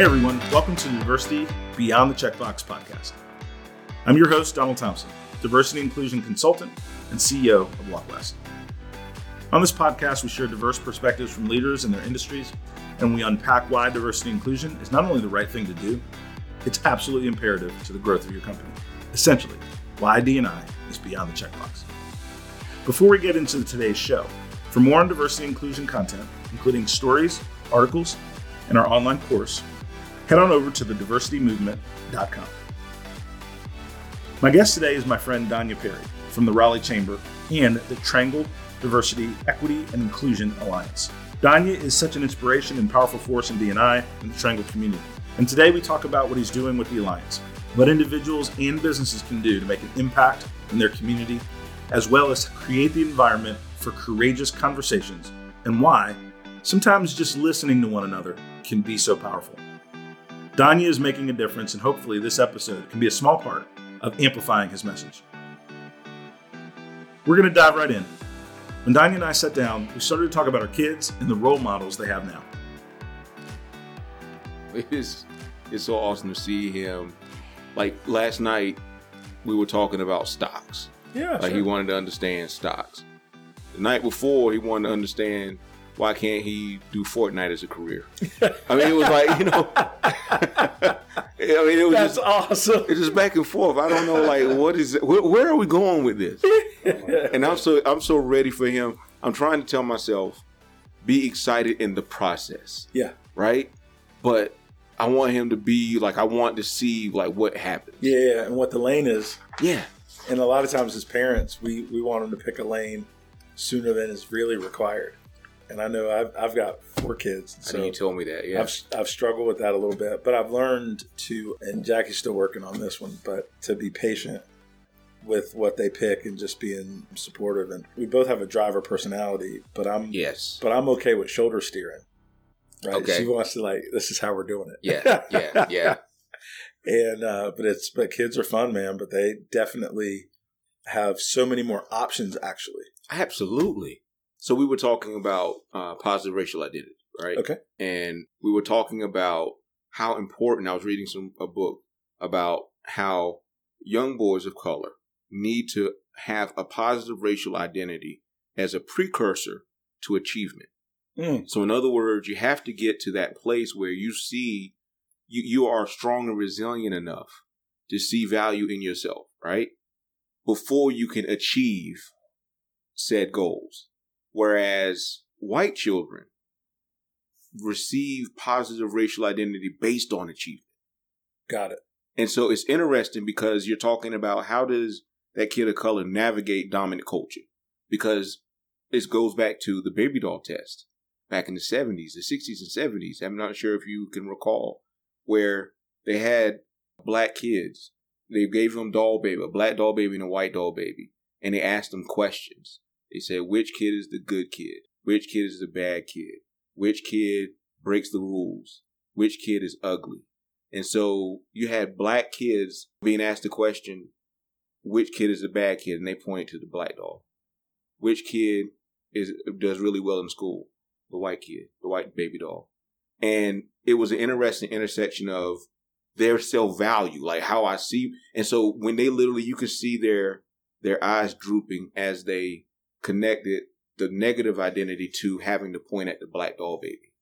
Hey everyone, welcome to the Diversity Beyond the Checkbox podcast. I'm your host, Donald Thompson, diversity inclusion consultant and CEO of WalkWest. On this podcast, we share diverse perspectives from leaders in their industries, and we unpack why diversity inclusion is not only the right thing to do, it's absolutely imperative to the growth of your company. Essentially, why D&I is beyond the checkbox. Before we get into today's show, for more on diversity inclusion content, including stories, articles, and our online course, head on over to thediversitymovement.com. My guest today is my friend Danya Perry from the Raleigh Chamber and the Triangle Diversity, Equity, and Inclusion Alliance. Danya is such an inspiration and powerful force in D&I and the Triangle community. And today we talk about what he's doing with the Alliance, what individuals and businesses can do to make an impact in their community, as well as create the environment for courageous conversations, and why sometimes just listening to one another can be so powerful. Danya is making a difference, and hopefully, this episode can be a small part of amplifying his message. We're going to dive right in. When Danya and I sat down, we started to talk about our kids and the role models they have now. It's it's so awesome to see him. Like last night, we were talking about stocks. Yeah, Like he wanted to understand stocks. The night before, he wanted to understand why can't he do Fortnite as a career. I mean, it was like you know. I mean, it was That's just awesome. it's just back and forth. I don't know, like what is? Where, where are we going with this? and I'm so I'm so ready for him. I'm trying to tell myself, be excited in the process Yeah, right? But I want him to be like I want to see like what happens. yeah, and what the lane is. Yeah. And a lot of times, as parents, we, we want them to pick a lane sooner than is really required. And I know I've, I've got four kids. Know you told me that. Yeah. I've, I've struggled with that a little bit, but I've learned to, and Jackie's still working on this one, but to be patient with what they pick and just being supportive. And we both have a driver personality, but I'm, yes. but I'm okay with shoulder steering. Right. Okay. She wants to like, this is how we're doing it. Yeah. Yeah. Yeah. and, uh, but it's, but kids are fun, man, but they definitely have so many more options actually. Absolutely. So we were talking about uh, positive racial identity, right? Okay. And we were talking about how important. I was reading some a book about how young boys of color need to have a positive racial identity as a precursor to achievement. Mm. So, in other words, you have to get to that place where you see you, you are strong and resilient enough to see value in yourself, right? Before you can achieve said goals. Whereas white children receive positive racial identity based on achievement. Got it. And so it's interesting because you're talking about how does that kid of color navigate dominant culture? Because this goes back to the baby doll test back in the 70s, the 60s and 70s. I'm not sure if you can recall where they had black kids. They gave them doll baby, a black doll baby and a white doll baby, and they asked them questions. They said, which kid is the good kid? Which kid is the bad kid? Which kid breaks the rules? Which kid is ugly? And so you had black kids being asked the question, which kid is the bad kid? And they pointed to the black doll. Which kid is does really well in school? The white kid, the white baby doll. And it was an interesting intersection of their self value, like how I see. And so when they literally, you could see their their eyes drooping as they connected the negative identity to having to point at the black doll baby.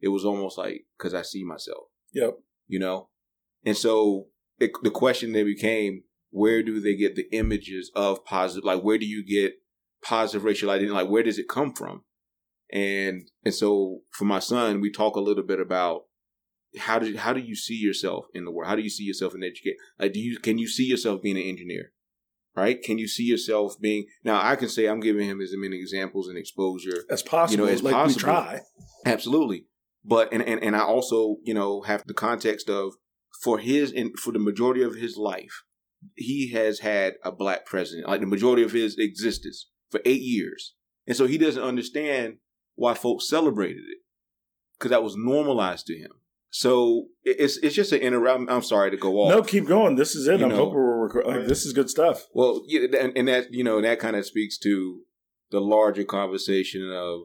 It was almost like because I see myself Yep. you know? And so it, the question then became, where do they get the images of positive, like where do you get positive racial identity? Like where does it come from? And, and so for my son, we talk a little bit about how do, how do you see yourself in the world? How do you see yourself in education? Like, do you, can you see yourself being an engineer? Right? Can you see yourself being, now I can say I'm giving him as many examples and exposure As possible. You know, as like possible. we try. Absolutely. But and, and and I also, you know, have the context of for his and for the majority of his life, he has had a black president, like the majority of his existence for eight years. And so he doesn't understand why folks celebrated it. Because that was normalized to him. So it's it's just an inter I'm, I'm sorry to go off. No, keep going. This is it. You I'm know. hoping we're rec- like this is good stuff. Well, yeah, and, and that you know that kind of speaks to the larger conversation of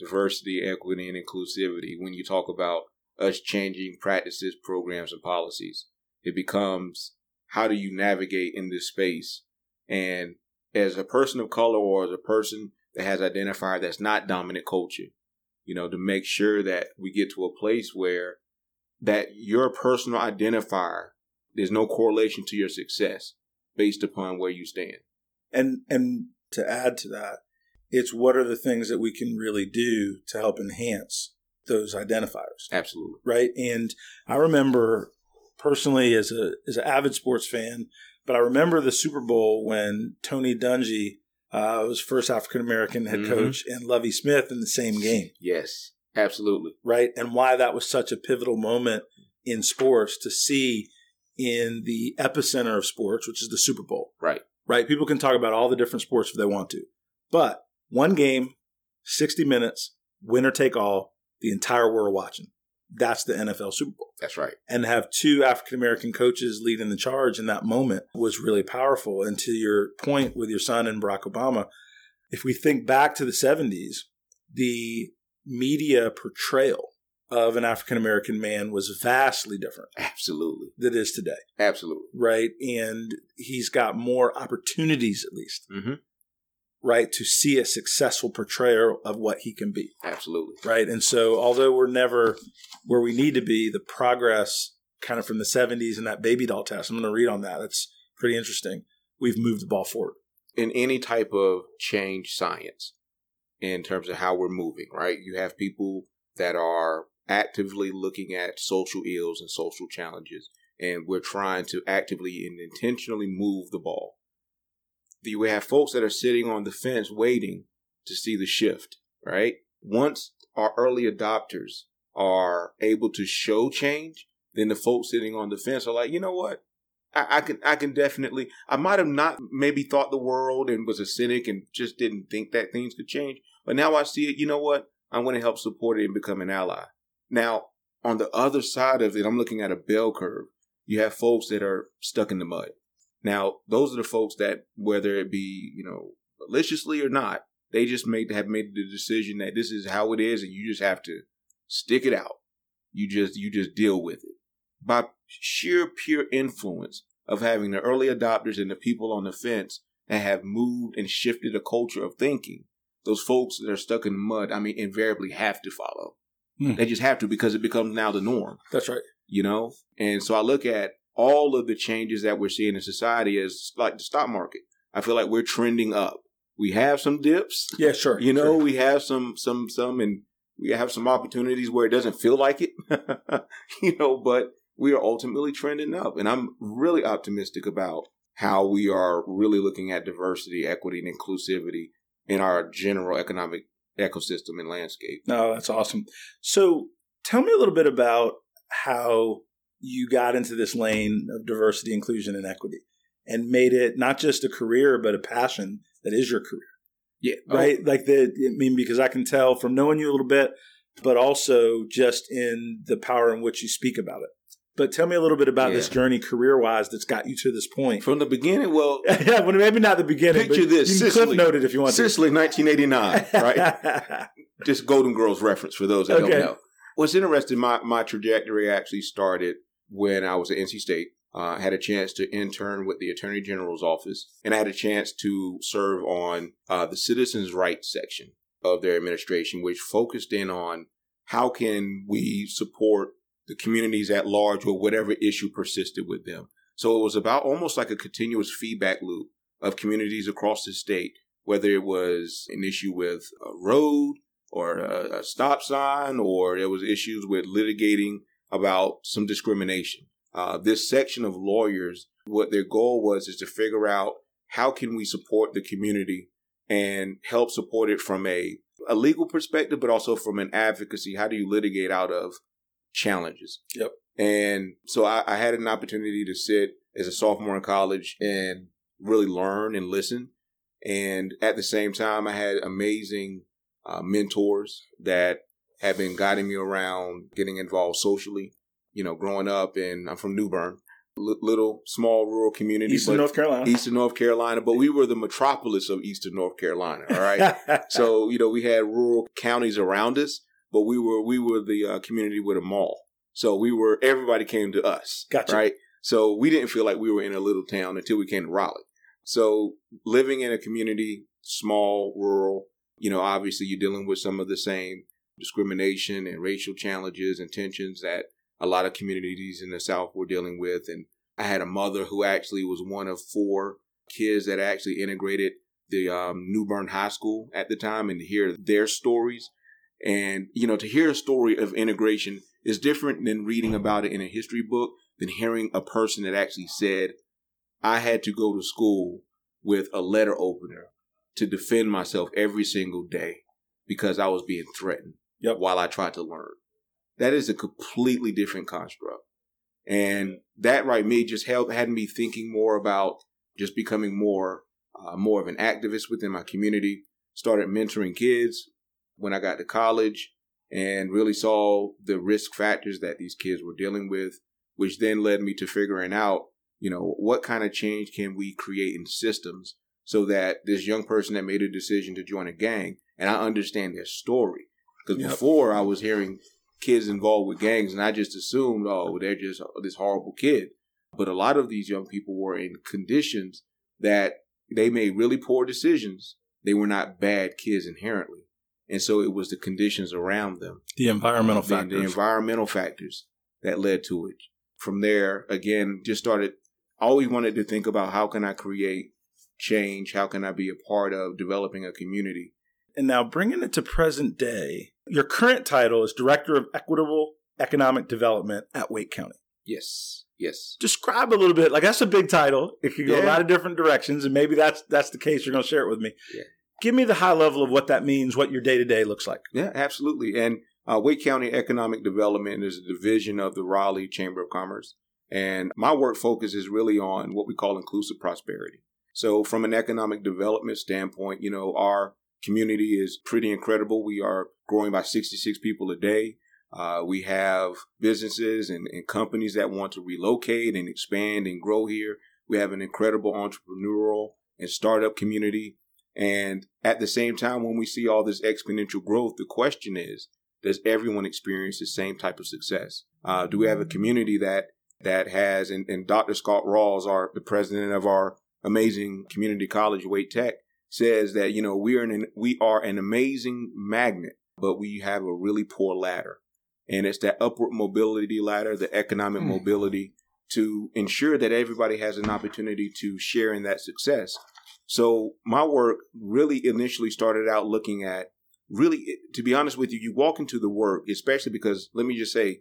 diversity, equity, and inclusivity. When you talk about us changing practices, programs, and policies. It becomes how do you navigate in this space? And as a person of color or as a person that has identified that's not dominant culture, you know, to make sure that we get to a place where that your personal identifier, there's no correlation to your success based upon where you stand. And and to add to that, it's what are the things that we can really do to help enhance those identifiers. Absolutely. Right. And I remember personally as a as an avid sports fan, but I remember the Super Bowl when Tony Dungy uh, was first African American head mm-hmm. coach and Lovie Smith in the same game. Yes, absolutely. Right. And why that was such a pivotal moment in sports to see in the epicenter of sports, which is the Super Bowl. Right. Right. People can talk about all the different sports if they want to. But one game, 60 minutes, winner take all, the entire world watching. That's the NFL Super Bowl. That's right. And have two African American coaches leading the charge in that moment was really powerful. And to your point with your son and Barack Obama, if we think back to the 70s, the media portrayal of an African American man was vastly different. Absolutely. Than it is today. Absolutely. Right. And he's got more opportunities, at least. Mm-hmm right, to see a successful portrayal of what he can be. Absolutely. Right. And so, although we're never where we need to be, the progress kind of from the 70s and that baby doll test, I'm going to read on that. That's pretty interesting. We've moved the ball forward. In any type of change science, in terms of how we're moving, right? You have people that are actively looking at social ills and social challenges, and we're trying to actively and intentionally move the ball you have folks that are sitting on the fence waiting to see the shift, right? Once our early adopters are able to show change, then the folks sitting on the fence are like, you know what? I, I can I can definitely I might have not maybe thought the world and was a cynic and just didn't think that things could change. But now I see it, you know what? I'm going to help support it and become an ally. Now, on the other side of it, I'm looking at a bell curve. You have folks that are stuck in the mud. Now, those are the folks that, whether it be, you know, maliciously or not, they just made have made the decision that this is how it is, and you just have to stick it out. You just you just deal with it by sheer pure influence of having the early adopters and the people on the fence that have moved and shifted a culture of thinking. Those folks that are stuck in the mud, I mean, invariably have to follow. Hmm. They just have to because it becomes now the norm. That's right. You know, and so I look at all of the changes that we're seeing in society as like the stock market. I feel like we're trending up. We have some dips. Yeah, sure. You know, sure. we have some, some, some, and we have some opportunities where it doesn't feel like it, you know, but we are ultimately trending up. And I'm really optimistic about how we are really looking at diversity, equity, and inclusivity in our general economic ecosystem and landscape. No, that's awesome. So tell me a little bit about how you got into this lane of diversity, inclusion, and equity and made it not just a career, but a passion that is your career. Yeah. Oh. Right. Oh. Like the, I mean, because I can tell from knowing you a little bit, but also just in the power in which you speak about it. But tell me a little bit about yeah. this journey career wise that's got you to this point. From the beginning, well, yeah, well, maybe not the beginning. Picture this: you Sicily, clip noted if you want. Sicily, nineteen eighty nine, right? Just Golden Girls reference for those that okay. don't know. What's interesting, my my trajectory actually started when I was at NC State. Uh, had a chance to intern with the Attorney General's office, and I had a chance to serve on uh, the Citizens' Rights section of their administration, which focused in on how can we support the communities at large or whatever issue persisted with them. So it was about almost like a continuous feedback loop of communities across the state, whether it was an issue with a road or a, a stop sign, or there was issues with litigating about some discrimination. Uh, this section of lawyers, what their goal was is to figure out how can we support the community and help support it from a, a legal perspective, but also from an advocacy. How do you litigate out of challenges? Yep. And so I, I had an opportunity to sit as a sophomore in college and really learn and listen. And at the same time, I had amazing uh, mentors that have been guiding me around getting involved socially. You know, growing up and I'm from New Bern, L- little small rural community, Eastern North Carolina, Eastern North Carolina, but we were the metropolis of Eastern North Carolina. All right, so you know we had rural counties around us, but we were we were the uh, community with a mall. So we were everybody came to us. Gotcha. Right. So we didn't feel like we were in a little town until we came to Raleigh. So living in a community, small, rural, you know, obviously you're dealing with some of the same discrimination and racial challenges and tensions that a lot of communities in the South were dealing with. And I had a mother who actually was one of four kids that actually integrated the um, New Bern High School at the time and to hear their stories. And, you know, to hear a story of integration is different than reading about it in a history book than hearing a person that actually said, I had to go to school with a letter opener to defend myself every single day because I was being threatened Yep. while I tried to learn. That is a completely different construct. And that right me just helped had me thinking more about just becoming more uh, more of an activist within my community. Started mentoring kids when I got to college and really saw the risk factors that these kids were dealing with, which then led me to figuring out, you know, what kind of change can we create in systems so that this young person that made a decision to join a gang and I understand their story. Because Yep. before I was hearing kids involved with gangs and I just assumed, oh, they're just oh, this horrible kid. But a lot of these young people were in conditions that they made really poor decisions. They were not bad kids inherently. And so it was the conditions around them, The environmental the, factors. the environmental factors that led to it. From there, again, just started, always wanted to think about how can I create change? How can I be a part of developing a community? and now bringing it to present day, your current title is Director of Equitable Economic Development at Wake County. Yes. Yes. Describe a little bit. Like that's a big title. It could go a lot of different directions, and maybe that's that's the case. You're going to share it with me. Yeah. Give me the high level of what that means, what your day to day looks like. Yeah, absolutely. And uh, Wake County Economic Development is a division of the Raleigh Chamber of Commerce. And my work focus is really on what we call inclusive prosperity. So, from an economic development standpoint, you know, our community is pretty incredible. We are growing by 66 people a day. Uh, we have businesses and, and companies that want to relocate and expand and grow here. We have an incredible entrepreneurial and startup community. And at the same time, when we see all this exponential growth, the question is, does everyone experience the same type of success? Uh, do we have a community that that has, and, and Dr. Scott Ralls, our the president of our amazing community college, Wake Tech, says that you know we are an we are an amazing magnet, but we have a really poor ladder, and it's that upward mobility ladder, the economic Hmm. mobility, to ensure that everybody has an opportunity to share in that success. So my work really initially started out looking at really, to be honest with you, you walk into the work, especially because let me just say,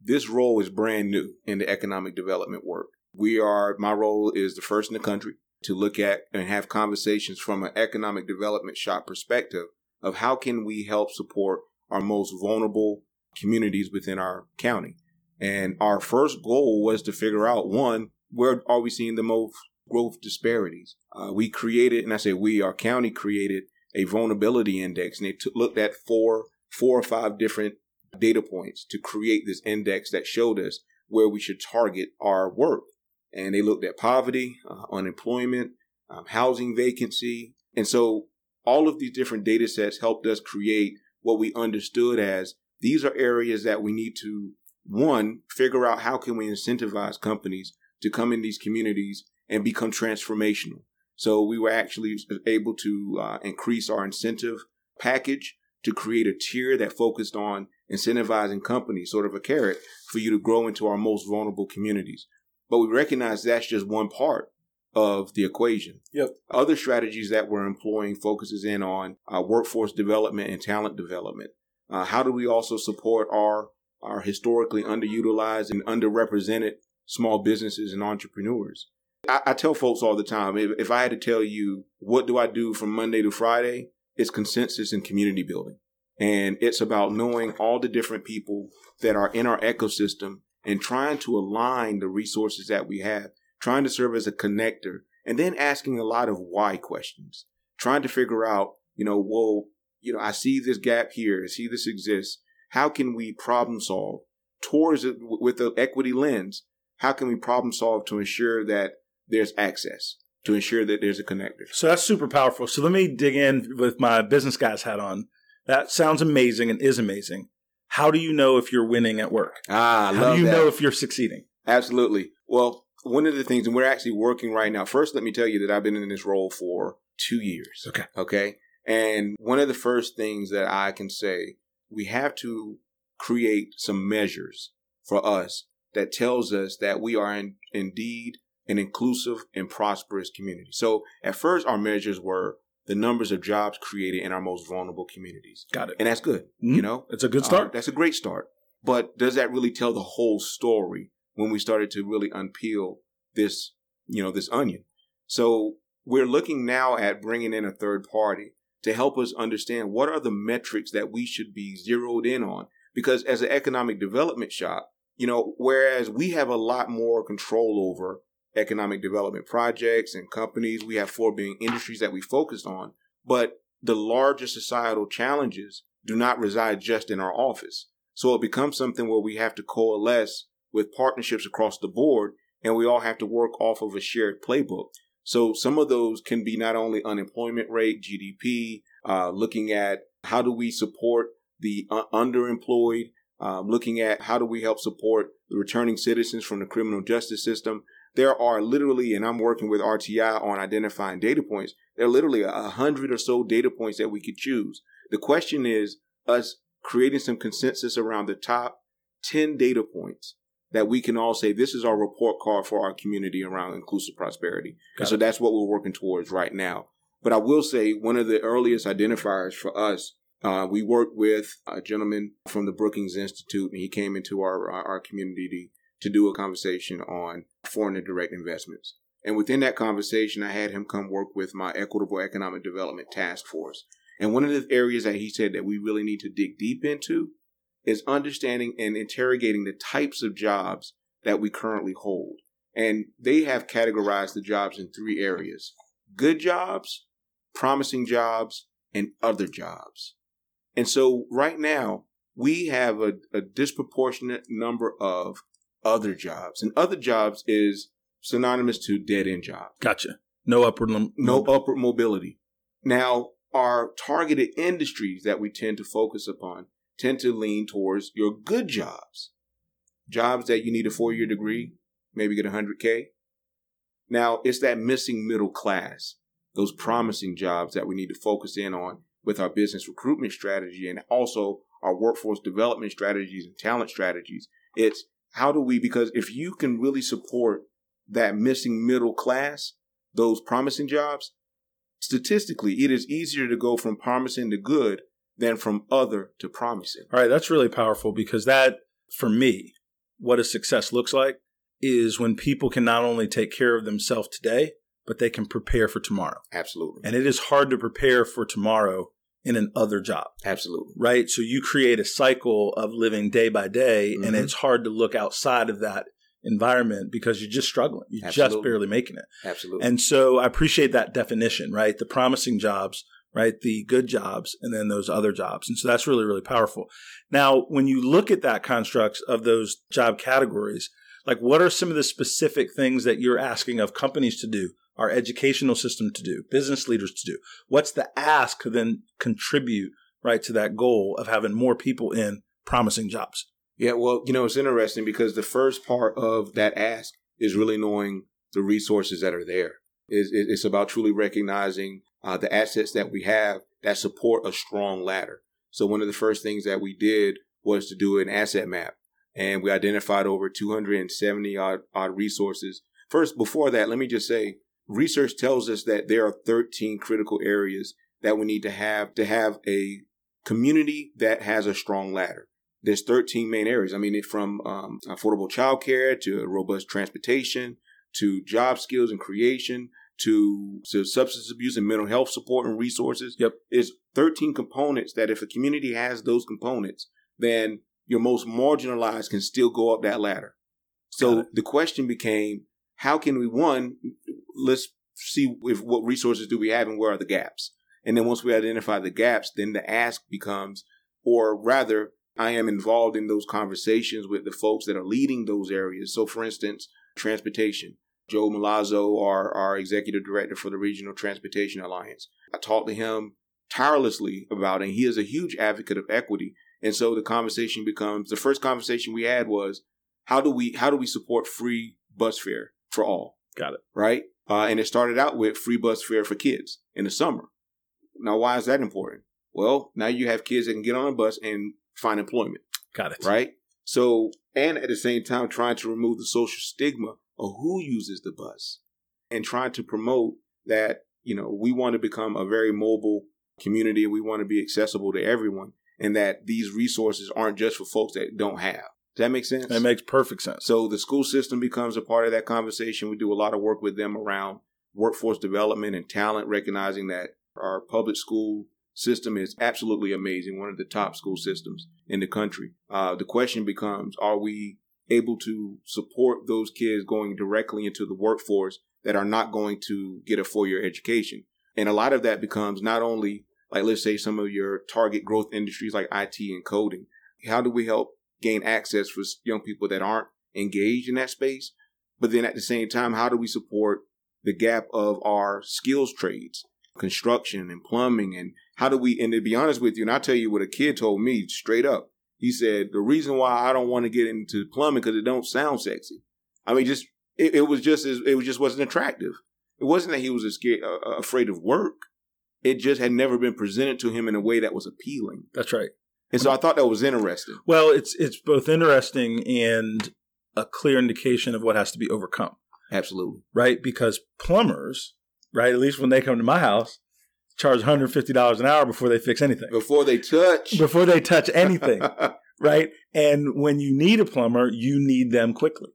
this role is brand new in the economic development work. We are, my role is the first in the country to look at and have conversations from an economic development shop perspective of how can we help support our most vulnerable communities within our county. And our first goal was to figure out one, where are we seeing the most growth disparities? Uh, we created, and I say we, our county created a vulnerability index, and they took, looked at four, four or five different data points to create this index that showed us where we should target our work. And they looked at poverty, uh, unemployment, um, housing vacancy, and so all of these different data sets helped us create what we understood as these are areas that we need to one figure out how can we incentivize companies to come in these communities and become transformational so we were actually able to uh, increase our incentive package to create a tier that focused on incentivizing companies sort of a carrot for you to grow into our most vulnerable communities but we recognize that's just one part of the equation Yep. other strategies that we're employing focuses in on uh, workforce development and talent development uh, how do we also support our our historically underutilized and underrepresented small businesses and entrepreneurs? I, I tell folks all the time if, if I had to tell you what do I do from Monday to Friday, it's consensus and community building. And it's about knowing all the different people that are in our ecosystem and trying to align the resources that we have, trying to serve as a connector, and then asking a lot of why questions, trying to figure out, you know, well, you know, I see this gap here, I see this exists. How can we problem solve towards it with the equity lens? How can we problem solve to ensure that there's access, to ensure that there's a connector? So that's super powerful. So let me dig in with my business guy's hat on. That sounds amazing and is amazing. how do you know if you're winning at work? Ah, I how do you that. know if you're succeeding? Absolutely. Well, one of the things, and we're actually working right now. First, let me tell you that I've been in this role for two years. Okay. Okay. And one of the first things that I can say, we have to create some measures for us that tells us that we are in, indeed an inclusive and prosperous community. So at first, our measures were the numbers of jobs created in our most vulnerable communities. Got it. And that's good. Mhm. You know, It's a good uh, start. that's a great start. But does that really tell the whole story when we started to really unpeel this, you know, this onion? So we're looking now at bringing in a third party to help us understand what are the metrics that we should be zeroed in on. Because as an economic development shop, you know, whereas we have a lot more control over economic development projects and companies, we have four being industries that we focused on, but the larger societal challenges do not reside just in our office. So it becomes something where we have to coalesce with partnerships across the board and we all have to work off of a shared playbook. So some of those can be not only unemployment rate, GDP, uh, looking at how do we support the uh, underemployed, um, looking at how do we help support the returning citizens from the criminal justice system. There are literally, and I'm working with RTI on identifying data points. There are literally a hundred or so data points that we could choose. The question is us creating some consensus around the top 10 data points that we can all say this is our report card for our community around inclusive prosperity. Got and so it. that's what we're working towards right now. But I will say one of the earliest identifiers for us, uh, we worked with a gentleman from the Brookings Institute, and he came into our our, our community to, to do a conversation on foreign and direct investments. And within that conversation, I had him come work with my Equitable Economic Development Task Force. And one of the areas that he said that we really need to dig deep into is understanding and interrogating the types of jobs that we currently hold. And they have categorized the jobs in three areas good jobs, promising jobs, and other jobs. And so right now, we have a, a disproportionate number of other jobs. And other jobs is synonymous to dead end job. Gotcha. No upward. Lim- No upward mobility. Now, our targeted industries that we tend to focus upon tend to lean towards your good jobs. Jobs that you need a four year degree, maybe get 100K. Now, it's that missing middle class, those promising jobs that we need to focus in on with our business recruitment strategy and also our workforce development strategies and talent strategies. It's how do we, because if you can really support that missing middle class, those promising jobs, statistically, it is easier to go from promising to good than from other to promising. All right, that's really powerful because that, for me, what a success looks like is when people can not only take care of themselves today, but they can prepare for tomorrow. Absolutely. And it is hard to prepare for tomorrow in an other job, Absolutely. right? So you create a cycle of living day by day, and Mhm. it's hard to look outside of that environment because you're just struggling. You're just barely making it. Absolutely. And so I appreciate that definition, right? The promising jobs, right? The good jobs, and then those other jobs. And so that's really, really powerful. Now, when you look at that construct of those job categories, like what are some of the specific things that you're asking of companies to do, our educational system to do, business leaders to do? What's the ask to then contribute, right, to that goal of having more people in promising jobs? Yeah, well, you know, it's interesting because the first part of that ask is really knowing the resources that are there. It's, it's about truly recognizing uh, the assets that we have that support a strong ladder. So one of the first things that we did was to do an asset map, and we identified over 270 odd, odd resources. First, before that, let me just say, research tells us that there are 13 critical areas that we need to have to have a community that has a strong ladder there's 13 main areas. I mean, from um, affordable childcare to robust transportation to job skills and creation to, to substance abuse and mental health support and resources. Yep. There's 13 components that if a community has those components, then your most marginalized can still go up that ladder. So the question became, how can we, one, let's see if what resources do we have and where are the gaps? And then once we identify the gaps, then the ask becomes, or rather, I am involved in those conversations with the folks that are leading those areas. So, for instance, transportation. Joe Milazzo, our, our executive director for the Regional Transportation Alliance, I talked to him tirelessly about it. And he is a huge advocate of equity. And so the conversation becomes the first conversation we had was how do we how do we support free bus fare for all? Got it. Right? Uh, and it started out with free bus fare for kids in the summer. Now, why is that important? Well, now you have kids that can get on a bus and find employment, Got it. right? So, and at the same time, trying to remove the social stigma of who uses the bus and trying to promote that, you know, we want to become a very mobile community. We want to be accessible to everyone and that these resources aren't just for folks that don't have. Does that make sense? That makes perfect sense. So the school system becomes a part of that conversation. We do a lot of work with them around workforce development and talent, recognizing that our public school system is absolutely amazing, one of the top school systems in the country. Uh, the question becomes, are we able to support those kids going directly into the workforce that are not going to get a four-year education? And a lot of that becomes not only like, let's say some of your target growth industries like IT and coding. How do we help gain access for young people that aren't engaged in that space? But then at the same time, how do we support the gap of our skills trades, construction and plumbing? And how do we, and to be honest with you, and I'll tell you what a kid told me straight up. He said, the reason why I don't want to get into plumbing because it don't sound sexy. I mean, just, it, it was just, it was just wasn't attractive. It wasn't that he was scared, uh, afraid of work. It just had never been presented to him in a way that was appealing. That's right. And so I thought that was interesting. Well, it's it's both interesting and a clear indication of what has to be overcome, Absolutely. right? Because plumbers, right, at least when they come to my house, charge $150 an hour before they fix anything. Before they touch. Before they touch anything, right? And when you need a plumber, you need them quickly.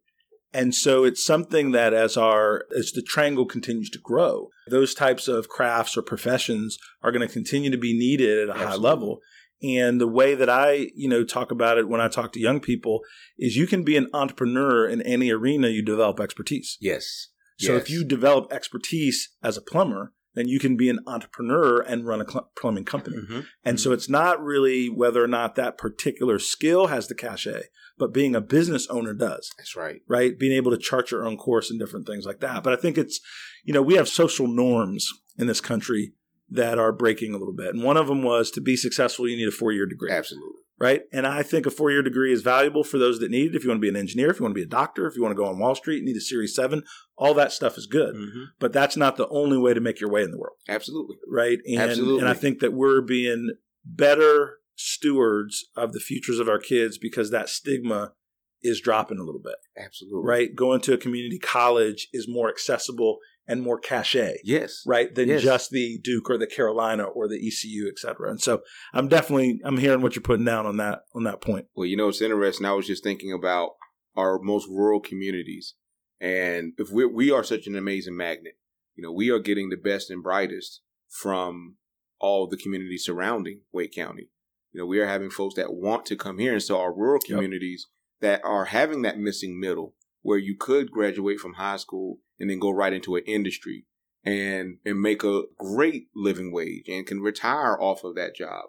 And so it's something that as our as the triangle continues to grow, those types of crafts or professions are going to continue to be needed at a high level. And the way that I, you know, talk about it when I talk to young people is you can be an entrepreneur in any arena you develop expertise. yes. So Yes. if you develop expertise as a plumber, then you can be an entrepreneur and run a cl- plumbing company. Mhm. And so it's not really whether or not that particular skill has the cachet, but being a business owner does, That's right. right? Being able to chart your own course and different things like that. But I think it's, you know, we have social norms in this country that are breaking a little bit. And one of them was to be successful, you need a four year degree, Absolutely. right? And I think a four year degree is valuable for those that need it. If you want to be an engineer, if you want to be a doctor, if you want to go on Wall Street, need a Series 7, all that stuff is good. Mhm. But that's not the only way to make your way in the world Absolutely. right? And Absolutely. and I think that we're being better stewards of the futures of our kids because that stigma is dropping a little bit, Absolutely. right? Going to a community college is more accessible and more cachet, Yes. right, than Yes. just the Duke or the Carolina or the ECU, et cetera. And so I'm definitely I'm hearing what you're putting down on that on that point. Well, you know, it's interesting. I was just thinking about our most rural communities. And if we we are such an amazing magnet, you know, we are getting the best and brightest from all the communities surrounding Wake County. You know, we are having folks that want to come here. And so our rural Yep. communities that are having that missing middle where you could graduate from high school and then go right into an industry and and make a great living wage and can retire off of that job.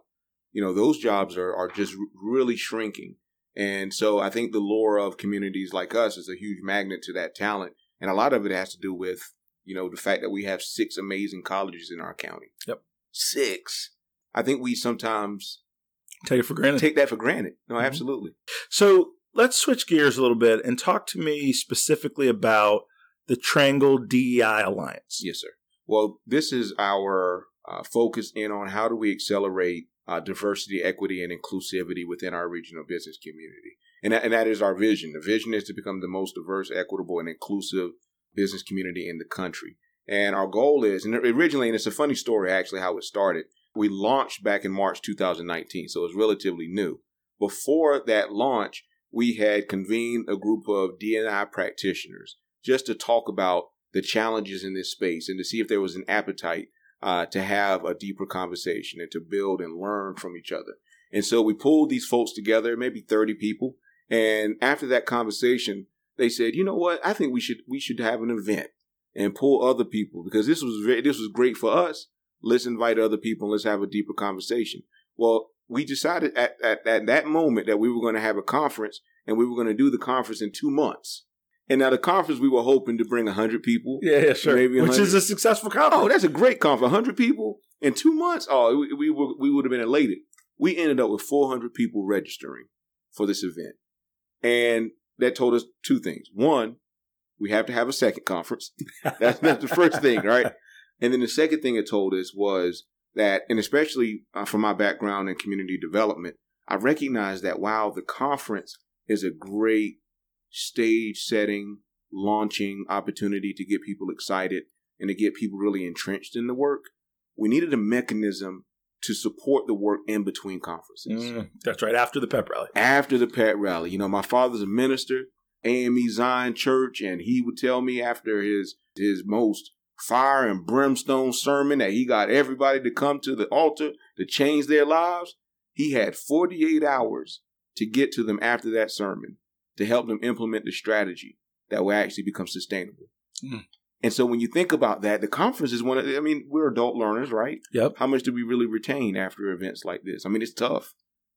You know, those jobs are, are just really shrinking. And so I think the lure of communities like us is a huge magnet to that talent. And a lot of it has to do with, you know, the fact that we have six amazing colleges in our county. Yep. Six. I think we sometimes Take it for granted. take that for granted. No, Mhm. absolutely. So let's switch gears a little bit and talk to me specifically about the Triangle DEI Alliance. Yes, sir. Well, this is our uh, focus in on how do we accelerate uh, diversity, equity, and inclusivity within our regional business community. And that, and that is our vision. The vision is to become the most diverse, equitable, and inclusive business community in the country. And our goal is, and originally, and it's a funny story actually how it started. We launched back in March 2019, so it's relatively new. Before that launch, we had convened a group of D&I practitioners just to talk about the challenges in this space and to see if there was an appetite uh, to have a deeper conversation and to build and learn from each other. And so we pulled these folks together, maybe 30 people. And after that conversation, they said, you know what? I think we should we should have an event and pull other people because this was very, this was great for us. Let's invite other people and let's have a deeper conversation. Well, we decided at, at, at that moment that we were going to have a conference and we were going to do the conference in two months. And now the conference we were hoping to bring 100 people. Yeah, yeah, sure. Maybe Which is a successful oh, conference. Oh, that's a great conference. 100 people in two months. Oh, we, we, were, we would have been elated. we ended up with 400 people registering for this event. And that told us two things. One, we have to have a second conference. that's, that's the first thing, right? And then the second thing it told us was that, and especially uh, from my background in community development, I recognize that while the conference is a great stage setting, launching opportunity to get people excited and to get people really entrenched in the work, we needed a mechanism to support the work in between conferences. Mm, that's right, after the pep rally. After the pep rally. You know, my father's a minister, AME Zion Church, and he would tell me after his his most fire and brimstone sermon that he got everybody to come to the altar to change their lives. He had 48 hours to get to them after that sermon to help them implement the strategy that will actually become sustainable. Mm. And so when you think about that, the conference is one of, I mean, we're adult learners, right? Yep. How much do we really retain after events like this? I mean, it's tough.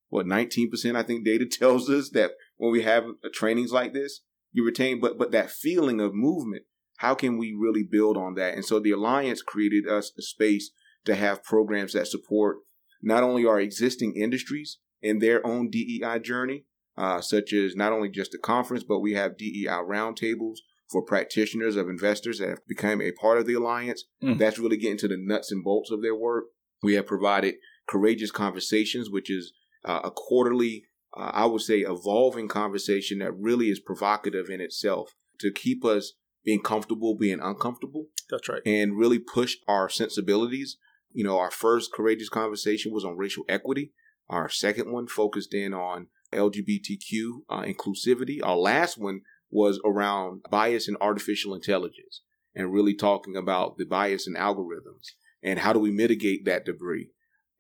What, 19% I think data tells us that when we have trainings like this, you retain, but, but that feeling of movement, how can we really build on that? And so the Alliance created us a space to have programs that support not only our existing industries in their own DEI journey, uh, such as not only just the conference, but we have DEI roundtables for practitioners of investors that have become a part of the alliance. Mm. That's really getting to the nuts and bolts of their work. We have provided courageous conversations, which is uh, a quarterly, uh, I would say, evolving conversation that really is provocative in itself to keep us being comfortable being uncomfortable. That's right. And really push our sensibilities. You know, our first courageous conversation was on racial equity. Our second one focused in on LGBTQ uh, inclusivity. Our last one was around bias in artificial intelligence and really talking about the bias in algorithms and how do we mitigate that debris.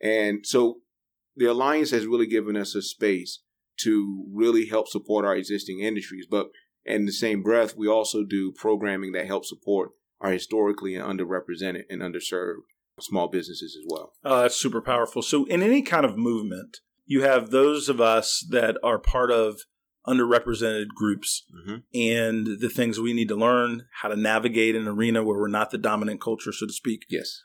And so the Alliance has really given us a space to really help support our existing industries. But in the same breath, we also do programming that helps support our historically and underrepresented and underserved small businesses as well. Oh, that's super powerful. So, in any kind of movement, you have those of us that are part of underrepresented groups mm-hmm. and the things we need to learn, how to navigate an arena where we're not the dominant culture, so to speak. Yes.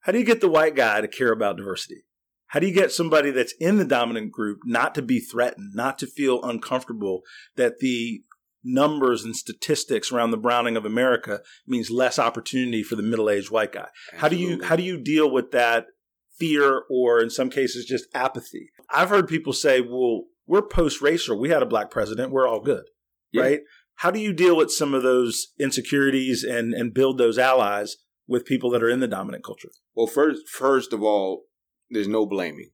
How do you get the white guy to care about diversity? How do you get somebody that's in the dominant group not to be threatened, not to feel uncomfortable that the numbers and statistics around the browning of America means less opportunity for the middle-aged white guy? Absolutely. How do you how do you deal with that fear or in some cases just apathy? I've heard people say, "Well, we're post racial. We had a black president. We're all good, yeah. right? How do you deal with some of those insecurities and and build those allies with people that are in the dominant culture? Well, first first of all, there's no blaming.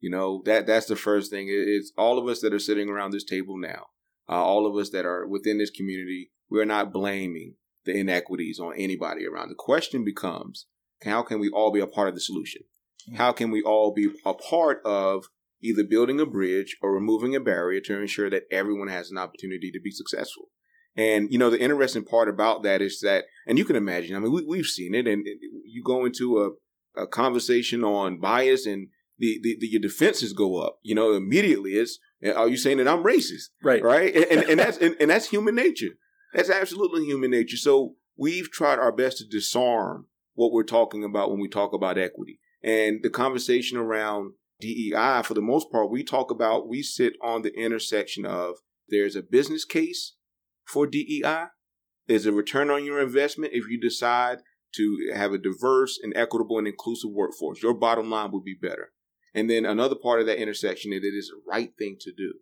You know that that's the first thing. It's all of us that are sitting around this table now. Uh, all of us that are within this community. We're not blaming the inequities on anybody around. The question becomes, how can we all be a part of the solution? Mm. How can we all be a part of either building a bridge or removing a barrier to ensure that everyone has an opportunity to be successful. And you know the interesting part about that is that, and you can imagine. I mean, we, have seen it, and you go into a, a conversation on bias, and the, the, the, your defenses go up. You know, immediately it's, are you saying that I'm racist? Right, right, and, and, and that's and, and that's human nature. That's absolutely human nature. So we've tried our best to disarm what we're talking about when we talk about equity, and the conversation around DEI, for the most part, we talk about, we sit on the intersection of there's a business case for DEI, there's a return on your investment if you decide to have a diverse and equitable and inclusive workforce. Your bottom line would be better. And then another part of that intersection is it is the right thing to do.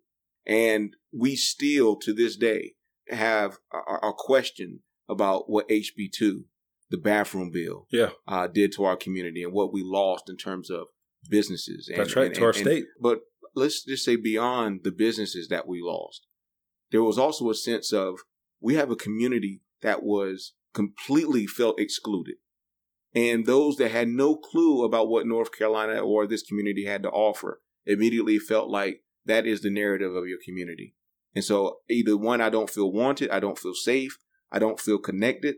And we still, to this day, have a, question about what HB2, the bathroom bill, yeah. uh, did to our community and what we lost in terms of businesses. And, That's right, and, to our state. but let's just say beyond the businesses that we lost, there was also a sense of we have a community that was completely felt excluded. And those that had no clue about what North Carolina or this community had to offer immediately felt like that is the narrative of your community. And so either one, I don't feel wanted, I don't feel safe, I don't feel connected,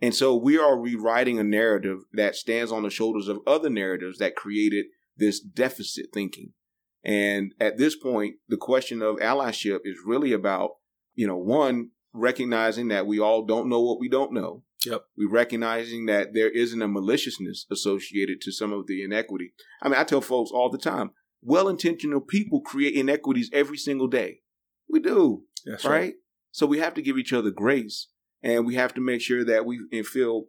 and so we are rewriting a narrative that stands on the shoulders of other narratives that created this deficit thinking. And at this point, the question of allyship is really about, you know, one, recognizing that we all don't know what we don't know. Yep. We recognizing that there isn't a maliciousness associated to some of the inequity. I mean, I tell folks all the time, well intentional people create inequities every single day. We do, That's right? So we have to give each other grace and we have to make sure that we feel,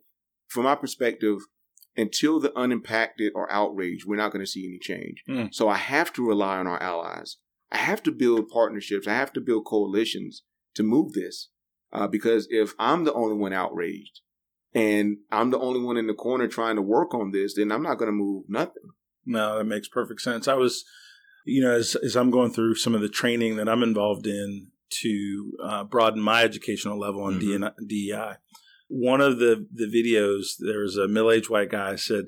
from my perspective, until the unimpacted are outraged, we're not going to see any change. Mm. So I have to rely on our allies. I have to build partnerships. I have to build coalitions to move this. Uh, because if I'm the only one outraged and I'm the only one in the corner trying to work on this, then I'm not going to move nothing. No, that makes perfect sense. I was, you know, as, as I'm going through some of the training that I'm involved in to uh, broaden my educational level on Mhm. DEI, one of the, the videos, there was a middle aged white guy said,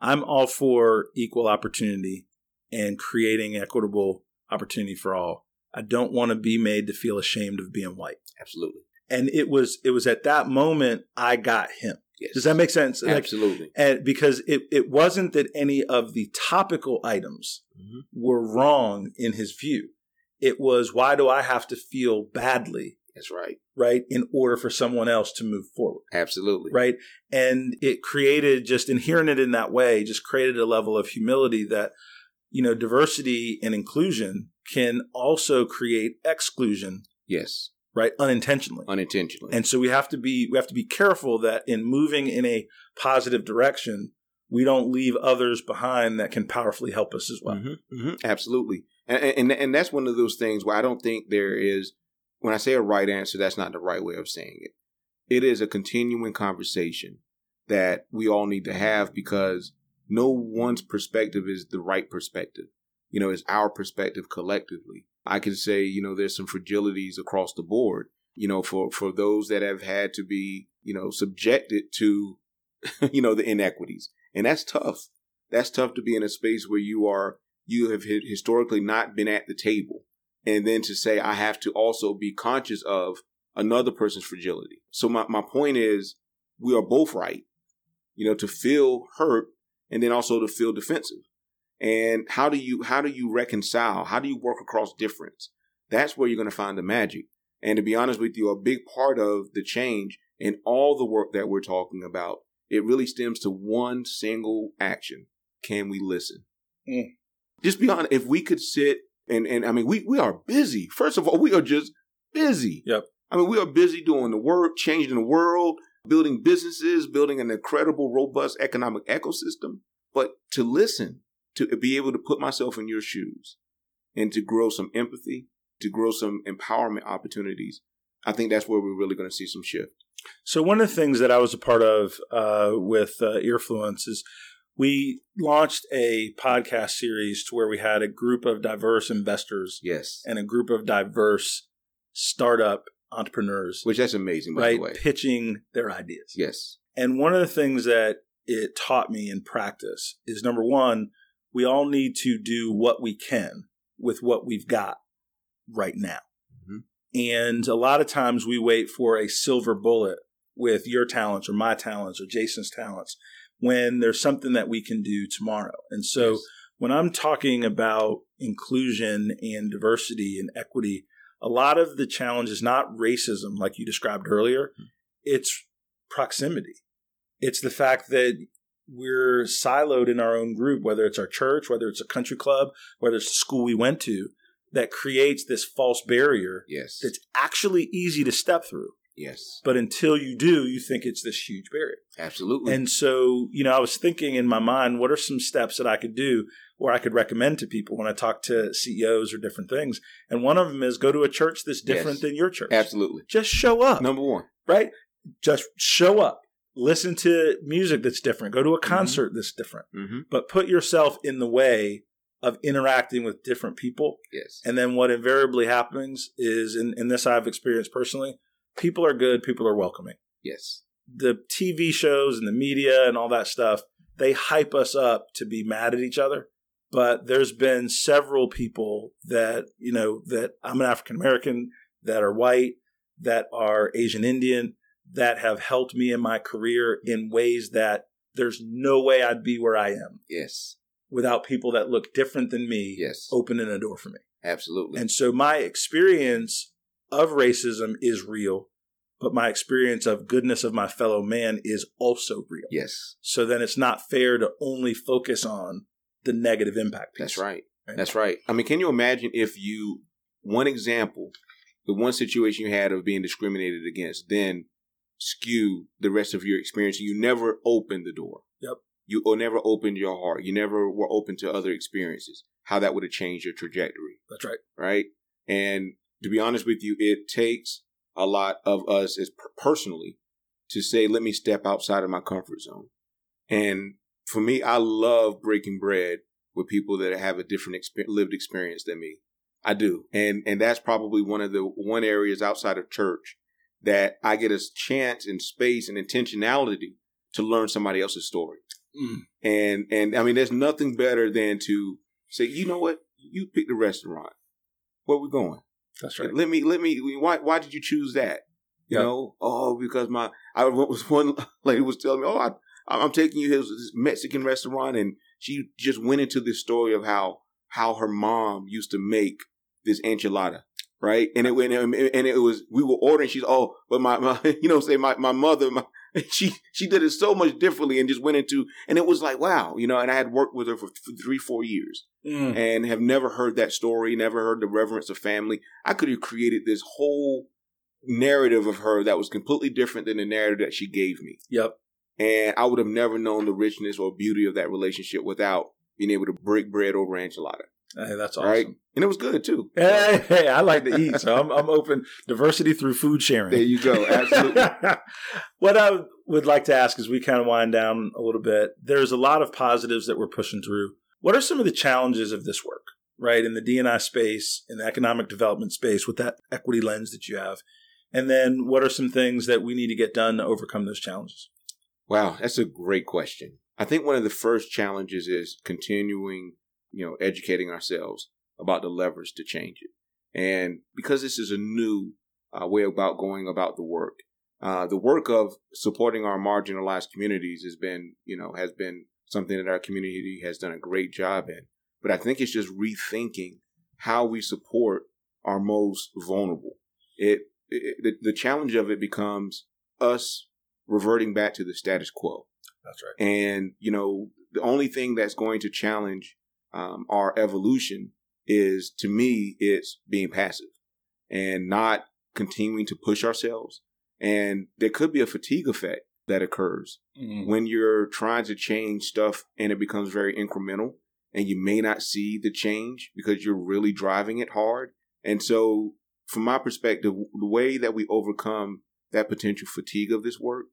I'm all for equal opportunity and creating equitable opportunity for all. I don't want to be made to feel ashamed of being white. Absolutely. And it was it was at that moment I got him. Yes. Does that make sense? Like, Absolutely. and because it, it wasn't that any of the topical items Mhm. were wrong in his view. It was why do I have to feel badly, That's right. right, in order for someone else to move forward, Absolutely. right? And it created just in hearing it in that way, just created a level of humility that, you know, diversity and inclusion can also create exclusion, Yes. Right, unintentionally. Unintentionally. And so we have to be we have to be careful that in moving in a positive direction, we don't leave others behind that can powerfully help us as well. Mhm, mhm, Absolutely. And, and and that's one of those things where I don't think there is when I say a right answer, that's not the right way of saying it. It is a continuing conversation that we all need to have because no one's perspective is the right perspective. You know, it's our perspective collectively. I can say, you know, there's some fragilities across the board, you know, for, for those that have had to be, you know, subjected to, you know, the inequities. And that's tough. That's tough to be in a space where you are, you have historically not been at the table. And then to say, I have to also be conscious of another person's fragility. So my, my point is, we are both right, you know, to feel hurt and then also to feel defensive. And how do you how do you reconcile? How do you work across difference? That's where you're going to find the magic. And to be honest with you, a big part of the change in all the work that we're talking about, it really stems to one single action. Can we listen? Mm. Just be honest. If we could sit and, and I mean, we, we are busy. First of all, we are just busy. Yep. I mean, we are busy doing the work, changing the world, building businesses, building an incredible, robust economic ecosystem. But to listen, to be able to put myself in your shoes and to grow some empathy, to grow some empowerment opportunities, I think that's where we're really going to see some shift. So one of the things that I was a part of uh, with uh, Earfluence is we launched a podcast series to where we had a group of diverse investors Yes. and a group of diverse startup entrepreneurs, Which that's amazing, by right, the way. pitching their ideas. Yes. And one of the things that it taught me in practice is number one, we all need to do what we can with what we've got right now. Mhm. And a lot of times we wait for a silver bullet with your talents or my talents or Jason's talents when there's something that we can do tomorrow. And so Yes. when I'm talking about inclusion and diversity and equity, a lot of the challenge is not racism like you described earlier. It's proximity. It's the fact that we're siloed in our own group, whether it's our church, whether it's a country club, whether it's the school we went to, that creates this false barrier Yes. that's actually easy to step through. yes. But until you do, you think it's this huge barrier. Absolutely. And so, you know, I was thinking in my mind, what are some steps that I could do or I could recommend to people when I talk to CEOs or different things? And one of them is go to a church that's different Yes. than your church. Absolutely. Just show up, Number one. right? Just show up. Listen to music that's different. Go to a Mm-hmm. concert that's different. Mm-hmm. But put yourself in the way of interacting with different people. Yes. And then what invariably happens is, and, and this I've experienced personally, people are good, people are welcoming yes. the TV shows and the media and all that stuff, they hype us up to be mad at each other. But there's been several people that, you know, that I'm an African American, that are white, that are Asian Indian, that have helped me in my career in ways that there's no way I'd be where I am Yes. without people that look different than me Yes. opening a door for me. Absolutely. And so my experience of racism is real, but my experience of goodness of my fellow man is also real. yes. So then it's not fair to only focus on the negative impact. Piece. That's right. That's right. I mean, can you imagine if you one example, the one situation you had of being discriminated against, then skew the rest of your experience. You never opened the door. Yep. You or never opened your heart. You never were open to other experiences. How that would have changed your trajectory. That's right. Right. And to be honest with you, it takes a lot of us as personally to say, let me step outside of my comfort zone. And for me, I love breaking bread with people that have a different exp- lived experience than me. I do. And, and that's probably one of the one areas outside of church that I get a chance and space and intentionality to learn somebody else's story. Mm. And, and I mean, there's nothing better than to say, you know what? You pick the restaurant. Where we going? That's right. Let me, let me, why, why did you choose that? You know, oh, because my, I was one lady was telling me, oh, I, I'm taking you here to this Mexican restaurant, and she just went into this story of how how her mom used to make this enchilada, right? And it went and it was we were ordering. She's oh, but my, my you know say my my mother my, she she did it so much differently and just went into and it was like wow you know and I had worked with her for, for three four years mm. and have never heard that story, never heard the reverence of family. I could have created this whole narrative of her that was completely different than the narrative that she gave me. Yep. And I would have never known the richness or beauty of that relationship without being able to break bread over enchilada. Hey, that's awesome. Right? And it was good too. Hey, hey, I like to eat, so I'm, I'm open diversity through food sharing. There you go. Absolutely. what I would like to ask as we kind of wind down a little bit, there's a lot of positives that we're pushing through. What are some of the challenges of this work, right, in the D&I space, in the economic development space, with that equity lens that you have? And then what are some things that we need to get done to overcome those challenges? Wow, that's a great question. I think one of the first challenges is continuing, you know, educating ourselves about the levers to change it. And because this is a new uh, way about going about the work, uh, the work of supporting our marginalized communities has been, you know, has been something that our community has done a great job in. But I think it's just rethinking how we support our most vulnerable. It, it the, the challenge of it becomes us reverting back to the status quo. That's right. And, you know, the only thing that's going to challenge um, our evolution is, to me, it's being passive and not continuing to push ourselves. And there could be a fatigue effect that occurs mm-hmm. when you're trying to change stuff and it becomes very incremental and you may not see the change because you're really driving it hard. And so, from my perspective, the way that we overcome that potential fatigue of this work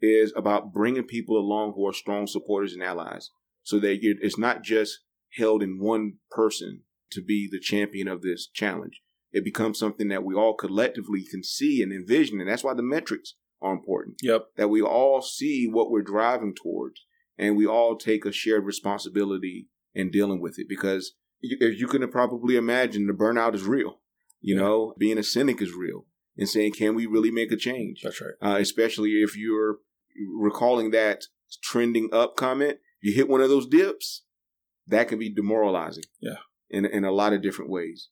is about bringing people along who are strong supporters and allies so that it's not just held in one person to be the champion of this challenge. It becomes something that we all collectively can see and envision. And that's why the metrics are important. Yep. That we all see what we're driving towards and we all take a shared responsibility in dealing with it because as you can probably imagine, the burnout is real. You yeah. know, being a cynic is real and saying, can we really make a change? That's right. Uh, especially if you're recalling that trending up comment, you hit one of those dips, that can be demoralizing. Yeah. In, in a lot of different ways.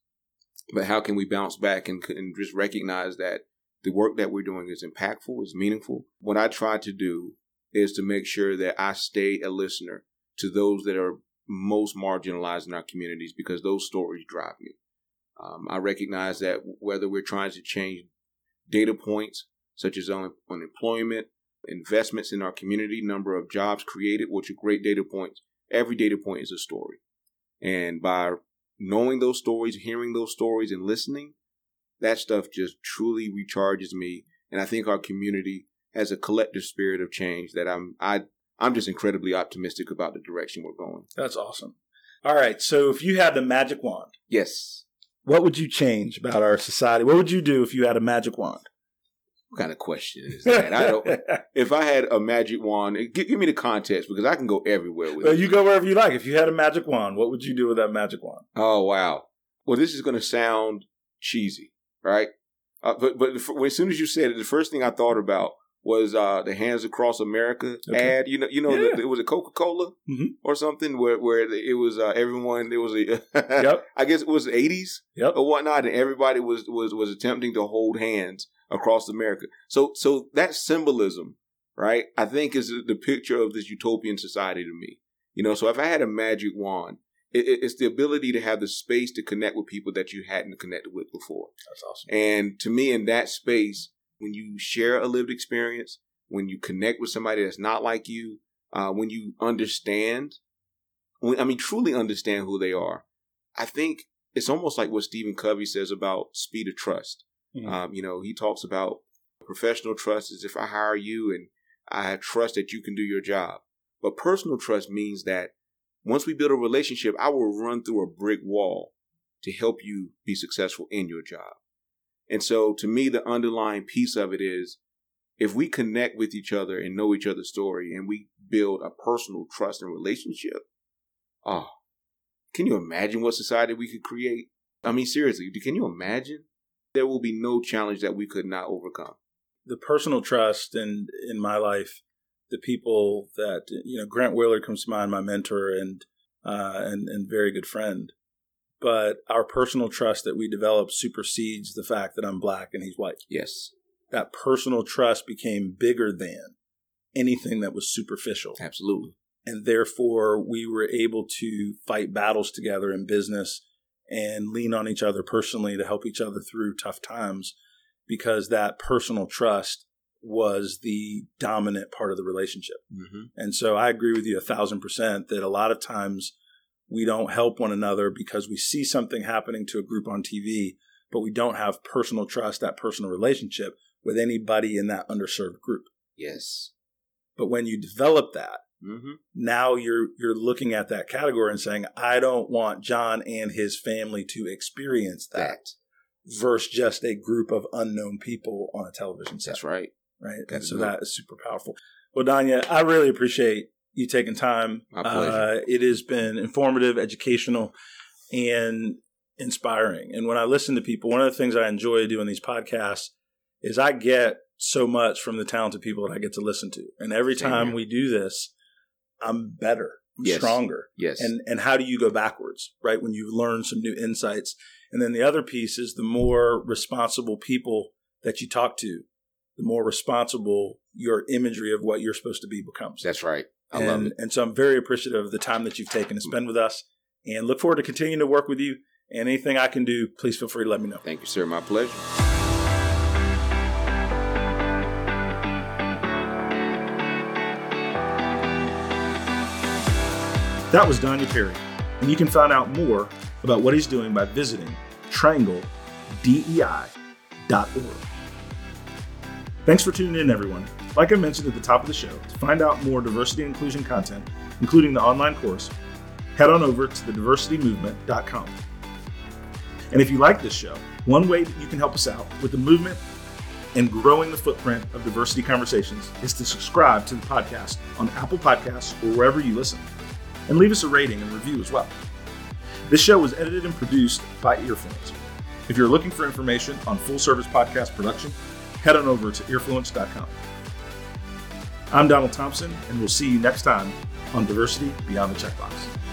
But how can we bounce back and, and just recognize that the work that we're doing is impactful, is meaningful? What I try to do is to make sure that I stay a listener to those that are most marginalized in our communities because those stories drive me. Um, I recognize that whether we're trying to change data points such as un- unemployment, investments in our community, number of jobs created, which are great data points. Every data point is a story. And by knowing those stories, hearing those stories, and listening, that stuff just truly recharges me. And I think our community has a collective spirit of change that I'm I I'm just incredibly optimistic about the direction we're going. That's awesome. All right. So if you had the magic wand, yes, what would you change about our society? What would you do if you had a magic wand? What kind of question is that? I don't. if I had a magic wand, give, give, me the context because I can go everywhere with well, it. You go wherever you like. If you had a magic wand, what would you do with that magic wand? Oh wow! Well, this is going to sound cheesy, right? Uh, but but as soon as you said it, the first thing I thought about was uh, the Hands Across America okay. ad. You know, you know, yeah. the, it was a Coca Cola mm-hmm. or something where where it was uh, everyone. It was a, yep. I guess it was the eighties, yep. or whatnot, and everybody was was was attempting to hold hands across America. So so that symbolism, right? I think is the picture of this utopian society to me. You know, so if I had a magic wand, it, it's the ability to have the space to connect with people that you hadn't connected with before. That's awesome. And to me, in that space, when you share a lived experience, when you connect with somebody that's not like you, uh, when you understand, when, I mean, truly understand who they are, I think it's almost like what Stephen Covey says about speed of trust. Mm-hmm. Um, you know, he talks about professional trust is if I hire you and I trust that you can do your job. But personal trust means that once we build a relationship, I will run through a brick wall to help you be successful in your job. And so to me, the underlying piece of it is if we connect with each other and know each other's story and we build a personal trust and relationship, oh, can you imagine what society we could create? I mean, seriously, can you imagine? There will be no challenge that we could not overcome. The personal trust in in my life, the people that you know, Grant Willard comes to mind, my mentor and uh, and and very good friend. But our personal trust that we develop supersedes the fact that I'm black and he's white. Yes, that personal trust became bigger than anything that was superficial. Absolutely and therefore we were able to fight battles together in business and lean on each other personally to help each other through tough times because that personal trust was the dominant part of the relationship. Mm-hmm. And so I agree with you a thousand percent that a lot of times we don't help one another because we see something happening to a group on TV, but we don't have personal trust, that personal relationship with anybody in that underserved group. Yes. But when you develop that, Mm-hmm. Now you're you're looking at that category and saying, I don't want John and his family to experience that, that. versus just a group of unknown people on a television set. That's right. Right. That and so that is super powerful. Well, Danya, I really appreciate you taking time. My pleasure. Uh, it has been informative, educational, and inspiring. And when I listen to people, one of the things I enjoy doing these podcasts is I get so much from the talented people that I get to listen to. And every Same time here. we do this, I'm better, I'm yes. stronger. Yes. And and how do you go backwards, right? When you learn some new insights. And then the other piece is the more responsible people that you talk to, the more responsible your imagery of what you're supposed to be becomes. That's right. I and, love it. And so I'm very appreciative of the time that you've taken to mm. spend with us and look forward to continuing to work with you. And anything I can do, please feel free to let me know. Thank you, sir. My pleasure. That was Danya Perry, and you can find out more about what he's doing by visiting triangledei.org. Thanks for tuning in, everyone. Like I mentioned at the top of the show, to find out more diversity and inclusion content, including the online course, head on over to thediversitymovement.com. And if you like this show, one way that you can help us out with the movement and growing the footprint of diversity conversations is to subscribe to the podcast on Apple Podcasts or wherever you listen and leave us a rating and review as well. This show was edited and produced by Earfluence. If you're looking for information on full service podcast production, head on over to earfluence.com. I'm Donald Thompson, and we'll see you next time on Diversity Beyond the Checkbox.